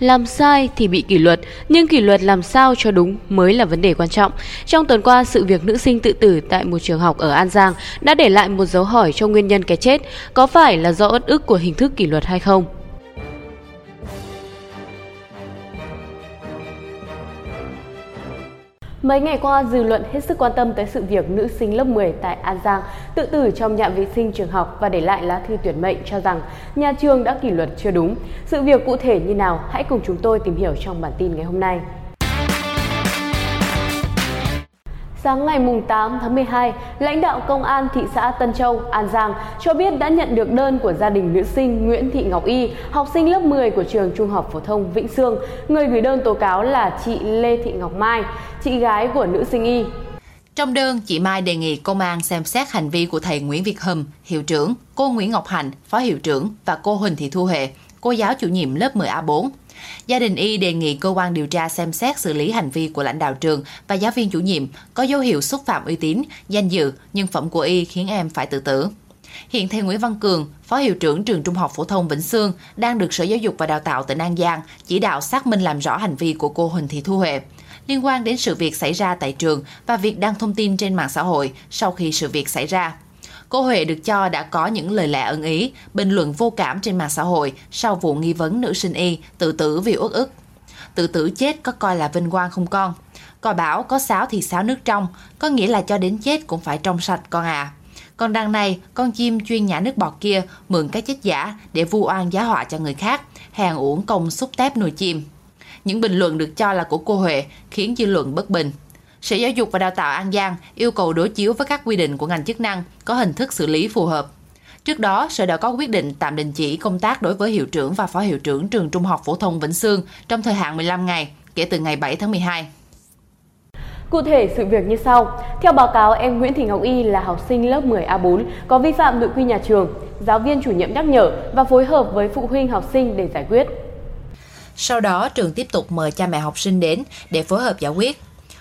Làm sai thì bị kỷ luật, nhưng kỷ luật làm sao cho đúng mới là vấn đề quan trọng. Trong tuần qua, sự việc nữ sinh tự tử tại một trường học ở An Giang đã để lại một dấu hỏi cho nguyên nhân cái chết, có phải là do uất ức của hình thức kỷ luật hay không? Mấy ngày qua, dư luận hết sức quan tâm tới sự việc nữ sinh lớp 10 tại An Giang tự tử trong nhà vệ sinh trường học và để lại lá thư tuyển mệnh cho rằng nhà trường đã kỷ luật chưa đúng. Sự việc cụ thể như nào, hãy cùng chúng tôi tìm hiểu trong bản tin ngày hôm nay. Sáng ngày 8 tháng 12, lãnh đạo công an thị xã Tân Châu, An Giang cho biết đã nhận được đơn của gia đình nữ sinh Nguyễn Thị Ngọc Y, học sinh lớp 10 của trường Trung học phổ thông Vĩnh Sương. Người gửi đơn tố cáo là chị Lê Thị Ngọc Mai, chị gái của nữ sinh Y. Trong đơn, chị Mai đề nghị công an xem xét hành vi của thầy Nguyễn Việt Hầm, hiệu trưởng, cô Nguyễn Ngọc Hạnh, phó hiệu trưởng và cô Huỳnh Thị Thu Huệ, cô giáo chủ nhiệm lớp 10A4 Gia đình Y đề nghị cơ quan điều tra xem xét xử lý hành vi của lãnh đạo trường và giáo viên chủ nhiệm có dấu hiệu xúc phạm uy tín, danh dự, nhân phẩm của Y khiến em phải tự tử. Hiện thầy Nguyễn Văn Cường, Phó Hiệu trưởng Trường Trung học Phổ thông Vĩnh Sương, đang được Sở Giáo dục và Đào tạo tỉnh An Giang chỉ đạo xác minh làm rõ hành vi của cô Huỳnh Thị Thu Huệ liên quan đến sự việc xảy ra tại trường và việc đăng thông tin trên mạng xã hội sau khi sự việc xảy ra. Cô Huệ được cho đã có những lời lẽ ân ý, bình luận vô cảm trên mạng xã hội sau vụ nghi vấn nữ sinh y tự tử vì uất ức. Tự tử chết có coi là vinh quang không con? Cò bảo có sáo thì sáo nước trong, có nghĩa là cho đến chết cũng phải trong sạch con à. Còn đằng này, con chim chuyên nhả nước bọt kia mượn cái chết giả để vu oan giá họa cho người khác, hàng uổng công xúc tép nồi chim. Những bình luận được cho là của cô Huệ khiến dư luận bất bình. Sở Giáo dục và Đào tạo An Giang yêu cầu đối chiếu với các quy định của ngành chức năng có hình thức xử lý phù hợp. Trước đó, Sở đã có quyết định tạm đình chỉ công tác đối với hiệu trưởng và phó hiệu trưởng trường Trung học phổ thông Vĩnh Sương trong thời hạn 15 ngày kể từ ngày 7 tháng 12. Cụ thể sự việc như sau. Theo báo cáo, em Nguyễn Thị Ngọc Y là học sinh lớp 10A4 có vi phạm nội quy nhà trường. Giáo viên chủ nhiệm nhắc nhở và phối hợp với phụ huynh học sinh để giải quyết. Sau đó, trường tiếp tục mời cha mẹ học sinh đến để phối hợp giải quyết.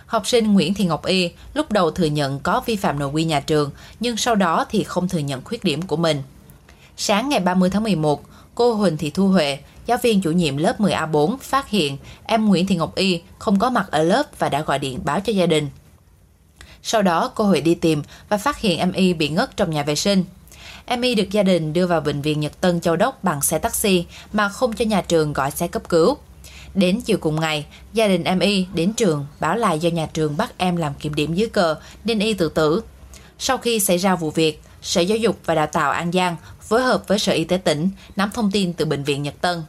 Học sinh Nguyễn Thị Ngọc Y lúc đầu thừa nhận có vi phạm nội quy nhà trường, nhưng sau đó thì không thừa nhận khuyết điểm của mình. Sáng ngày 30 tháng 11, cô Huỳnh Thị Thu Huệ, giáo viên chủ nhiệm lớp 10A4 phát hiện em Nguyễn Thị Ngọc Y không có mặt ở lớp và đã gọi điện báo cho gia đình. Sau đó, cô Huệ đi tìm và phát hiện em Y bị ngất trong nhà vệ sinh. Em Y được gia đình đưa vào bệnh viện Nhật Tân Châu Đốc bằng xe taxi mà không cho nhà trường gọi xe cấp cứu. Đến chiều cùng ngày, gia đình em Y đến trường báo lại do nhà trường bắt em làm kiểm điểm dưới cờ nên Y tự tử. Sau khi xảy ra vụ việc, Sở Giáo dục và Đào tạo An Giang phối hợp với Sở Y tế tỉnh nắm thông tin từ Bệnh viện Nhật Tân.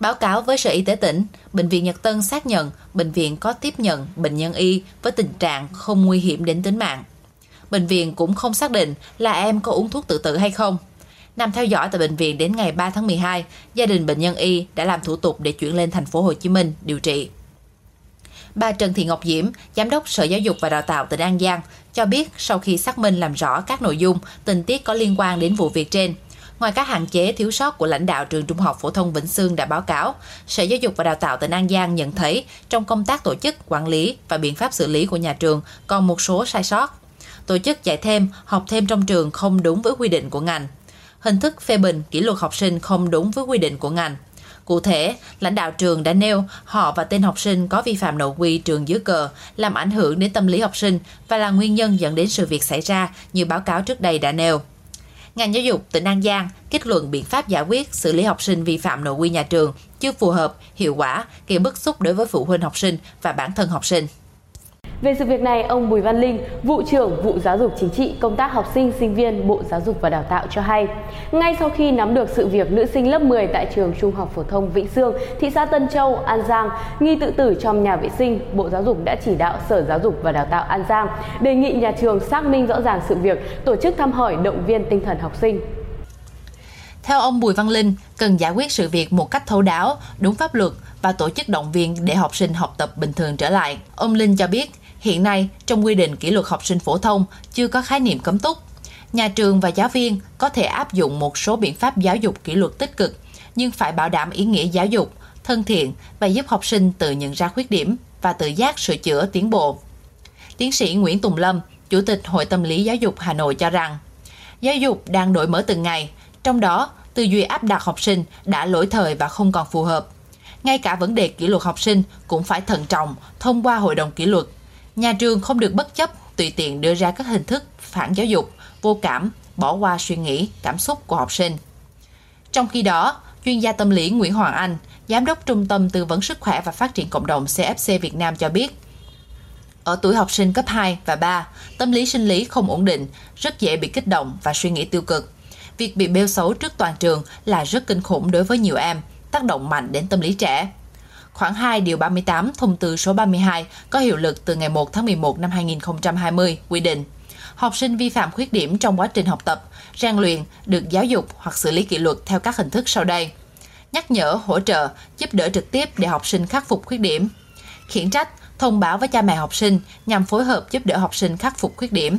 Báo cáo với Sở Y tế tỉnh, Bệnh viện Nhật Tân xác nhận bệnh viện có tiếp nhận bệnh nhân Y với tình trạng không nguy hiểm đến tính mạng. Bệnh viện cũng không xác định là em có uống thuốc tự tử hay không. Nằm theo dõi tại bệnh viện đến ngày 3 tháng 12, gia đình bệnh nhân Y đã làm thủ tục để chuyển lên thành phố Hồ Chí Minh điều trị. Bà Trần Thị Ngọc Diễm, Giám đốc Sở Giáo dục và Đào tạo tỉnh An Giang, cho biết sau khi xác minh làm rõ các nội dung, tình tiết có liên quan đến vụ việc trên, ngoài các hạn chế thiếu sót của lãnh đạo trường Trung học phổ thông Vĩnh Sương đã báo cáo, Sở Giáo dục và Đào tạo tỉnh An Giang nhận thấy trong công tác tổ chức, quản lý và biện pháp xử lý của nhà trường còn một số sai sót. Tổ chức dạy thêm, học thêm trong trường không đúng với quy định của ngành hình thức phê bình kỷ luật học sinh không đúng với quy định của ngành. Cụ thể, lãnh đạo trường đã nêu họ và tên học sinh có vi phạm nội quy trường dưới cờ, làm ảnh hưởng đến tâm lý học sinh và là nguyên nhân dẫn đến sự việc xảy ra như báo cáo trước đây đã nêu. Ngành giáo dục tỉnh An Giang kết luận biện pháp giải quyết xử lý học sinh vi phạm nội quy nhà trường chưa phù hợp, hiệu quả, gây bức xúc đối với phụ huynh học sinh và bản thân học sinh. Về sự việc này, ông Bùi Văn Linh, vụ trưởng vụ giáo dục chính trị công tác học sinh sinh viên Bộ Giáo dục và Đào tạo cho hay, ngay sau khi nắm được sự việc nữ sinh lớp 10 tại trường Trung học phổ thông Vĩnh Sương, thị xã Tân Châu, An Giang nghi tự tử trong nhà vệ sinh, Bộ Giáo dục đã chỉ đạo Sở Giáo dục và Đào tạo An Giang đề nghị nhà trường xác minh rõ ràng sự việc, tổ chức thăm hỏi động viên tinh thần học sinh. Theo ông Bùi Văn Linh, cần giải quyết sự việc một cách thấu đáo, đúng pháp luật và tổ chức động viên để học sinh học tập bình thường trở lại. Ông Linh cho biết, Hiện nay, trong quy định kỷ luật học sinh phổ thông chưa có khái niệm cấm túc. Nhà trường và giáo viên có thể áp dụng một số biện pháp giáo dục kỷ luật tích cực, nhưng phải bảo đảm ý nghĩa giáo dục, thân thiện và giúp học sinh tự nhận ra khuyết điểm và tự giác sửa chữa tiến bộ. Tiến sĩ Nguyễn Tùng Lâm, Chủ tịch Hội Tâm lý Giáo dục Hà Nội cho rằng, giáo dục đang đổi mở từng ngày, trong đó tư duy áp đặt học sinh đã lỗi thời và không còn phù hợp. ngay cả vấn đề kỷ luật học sinh cũng phải thận trọng thông qua hội đồng kỷ luật. Nhà trường không được bất chấp tùy tiện đưa ra các hình thức phản giáo dục, vô cảm, bỏ qua suy nghĩ, cảm xúc của học sinh. Trong khi đó, chuyên gia tâm lý Nguyễn Hoàng Anh, Giám đốc Trung tâm Tư vấn Sức khỏe và Phát triển Cộng đồng CFC Việt Nam cho biết, ở tuổi học sinh cấp 2 và 3, tâm lý sinh lý không ổn định, rất dễ bị kích động và suy nghĩ tiêu cực. Việc bị bêu xấu trước toàn trường là rất kinh khủng đối với nhiều em, tác động mạnh đến tâm lý trẻ. Khoảng 2 điều 38 thông tư số 32 có hiệu lực từ ngày 1 tháng 11 năm 2020 quy định học sinh vi phạm khuyết điểm trong quá trình học tập, rèn luyện được giáo dục hoặc xử lý kỷ luật theo các hình thức sau đây. Nhắc nhở, hỗ trợ, giúp đỡ trực tiếp để học sinh khắc phục khuyết điểm. Khiển trách, thông báo với cha mẹ học sinh nhằm phối hợp giúp đỡ học sinh khắc phục khuyết điểm.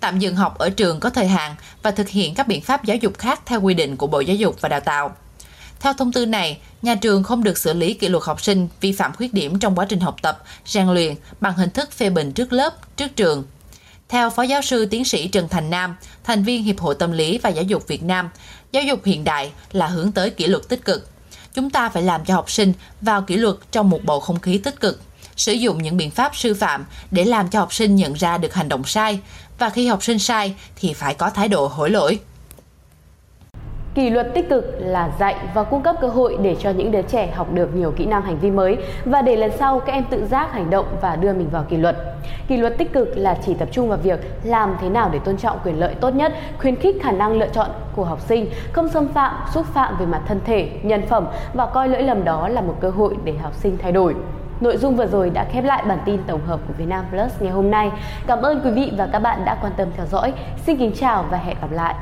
Tạm dừng học ở trường có thời hạn và thực hiện các biện pháp giáo dục khác theo quy định của Bộ Giáo dục và Đào tạo. Theo thông tư này, nhà trường không được xử lý kỷ luật học sinh vi phạm khuyết điểm trong quá trình học tập, rèn luyện bằng hình thức phê bình trước lớp, trước trường. Theo Phó Giáo sư Tiến sĩ Trần Thành Nam, thành viên Hiệp hội Tâm lý và Giáo dục Việt Nam, giáo dục hiện đại là hướng tới kỷ luật tích cực. Chúng ta phải làm cho học sinh vào kỷ luật trong một bầu không khí tích cực, sử dụng những biện pháp sư phạm để làm cho học sinh nhận ra được hành động sai và khi học sinh sai thì phải có thái độ hối lỗi. Kỷ luật tích cực là dạy và cung cấp cơ hội để cho những đứa trẻ học được nhiều kỹ năng hành vi mới và để lần sau các em tự giác hành động và đưa mình vào kỷ luật. Kỷ luật tích cực là chỉ tập trung vào việc làm thế nào để tôn trọng quyền lợi tốt nhất, khuyến khích khả năng lựa chọn của học sinh, không xâm phạm, xúc phạm về mặt thân thể, nhân phẩm và coi lỗi lầm đó là một cơ hội để học sinh thay đổi. Nội dung vừa rồi đã khép lại bản tin tổng hợp của Vietnam Plus ngày hôm nay. Cảm ơn quý vị và các bạn đã quan tâm theo dõi. Xin kính chào và hẹn gặp lại.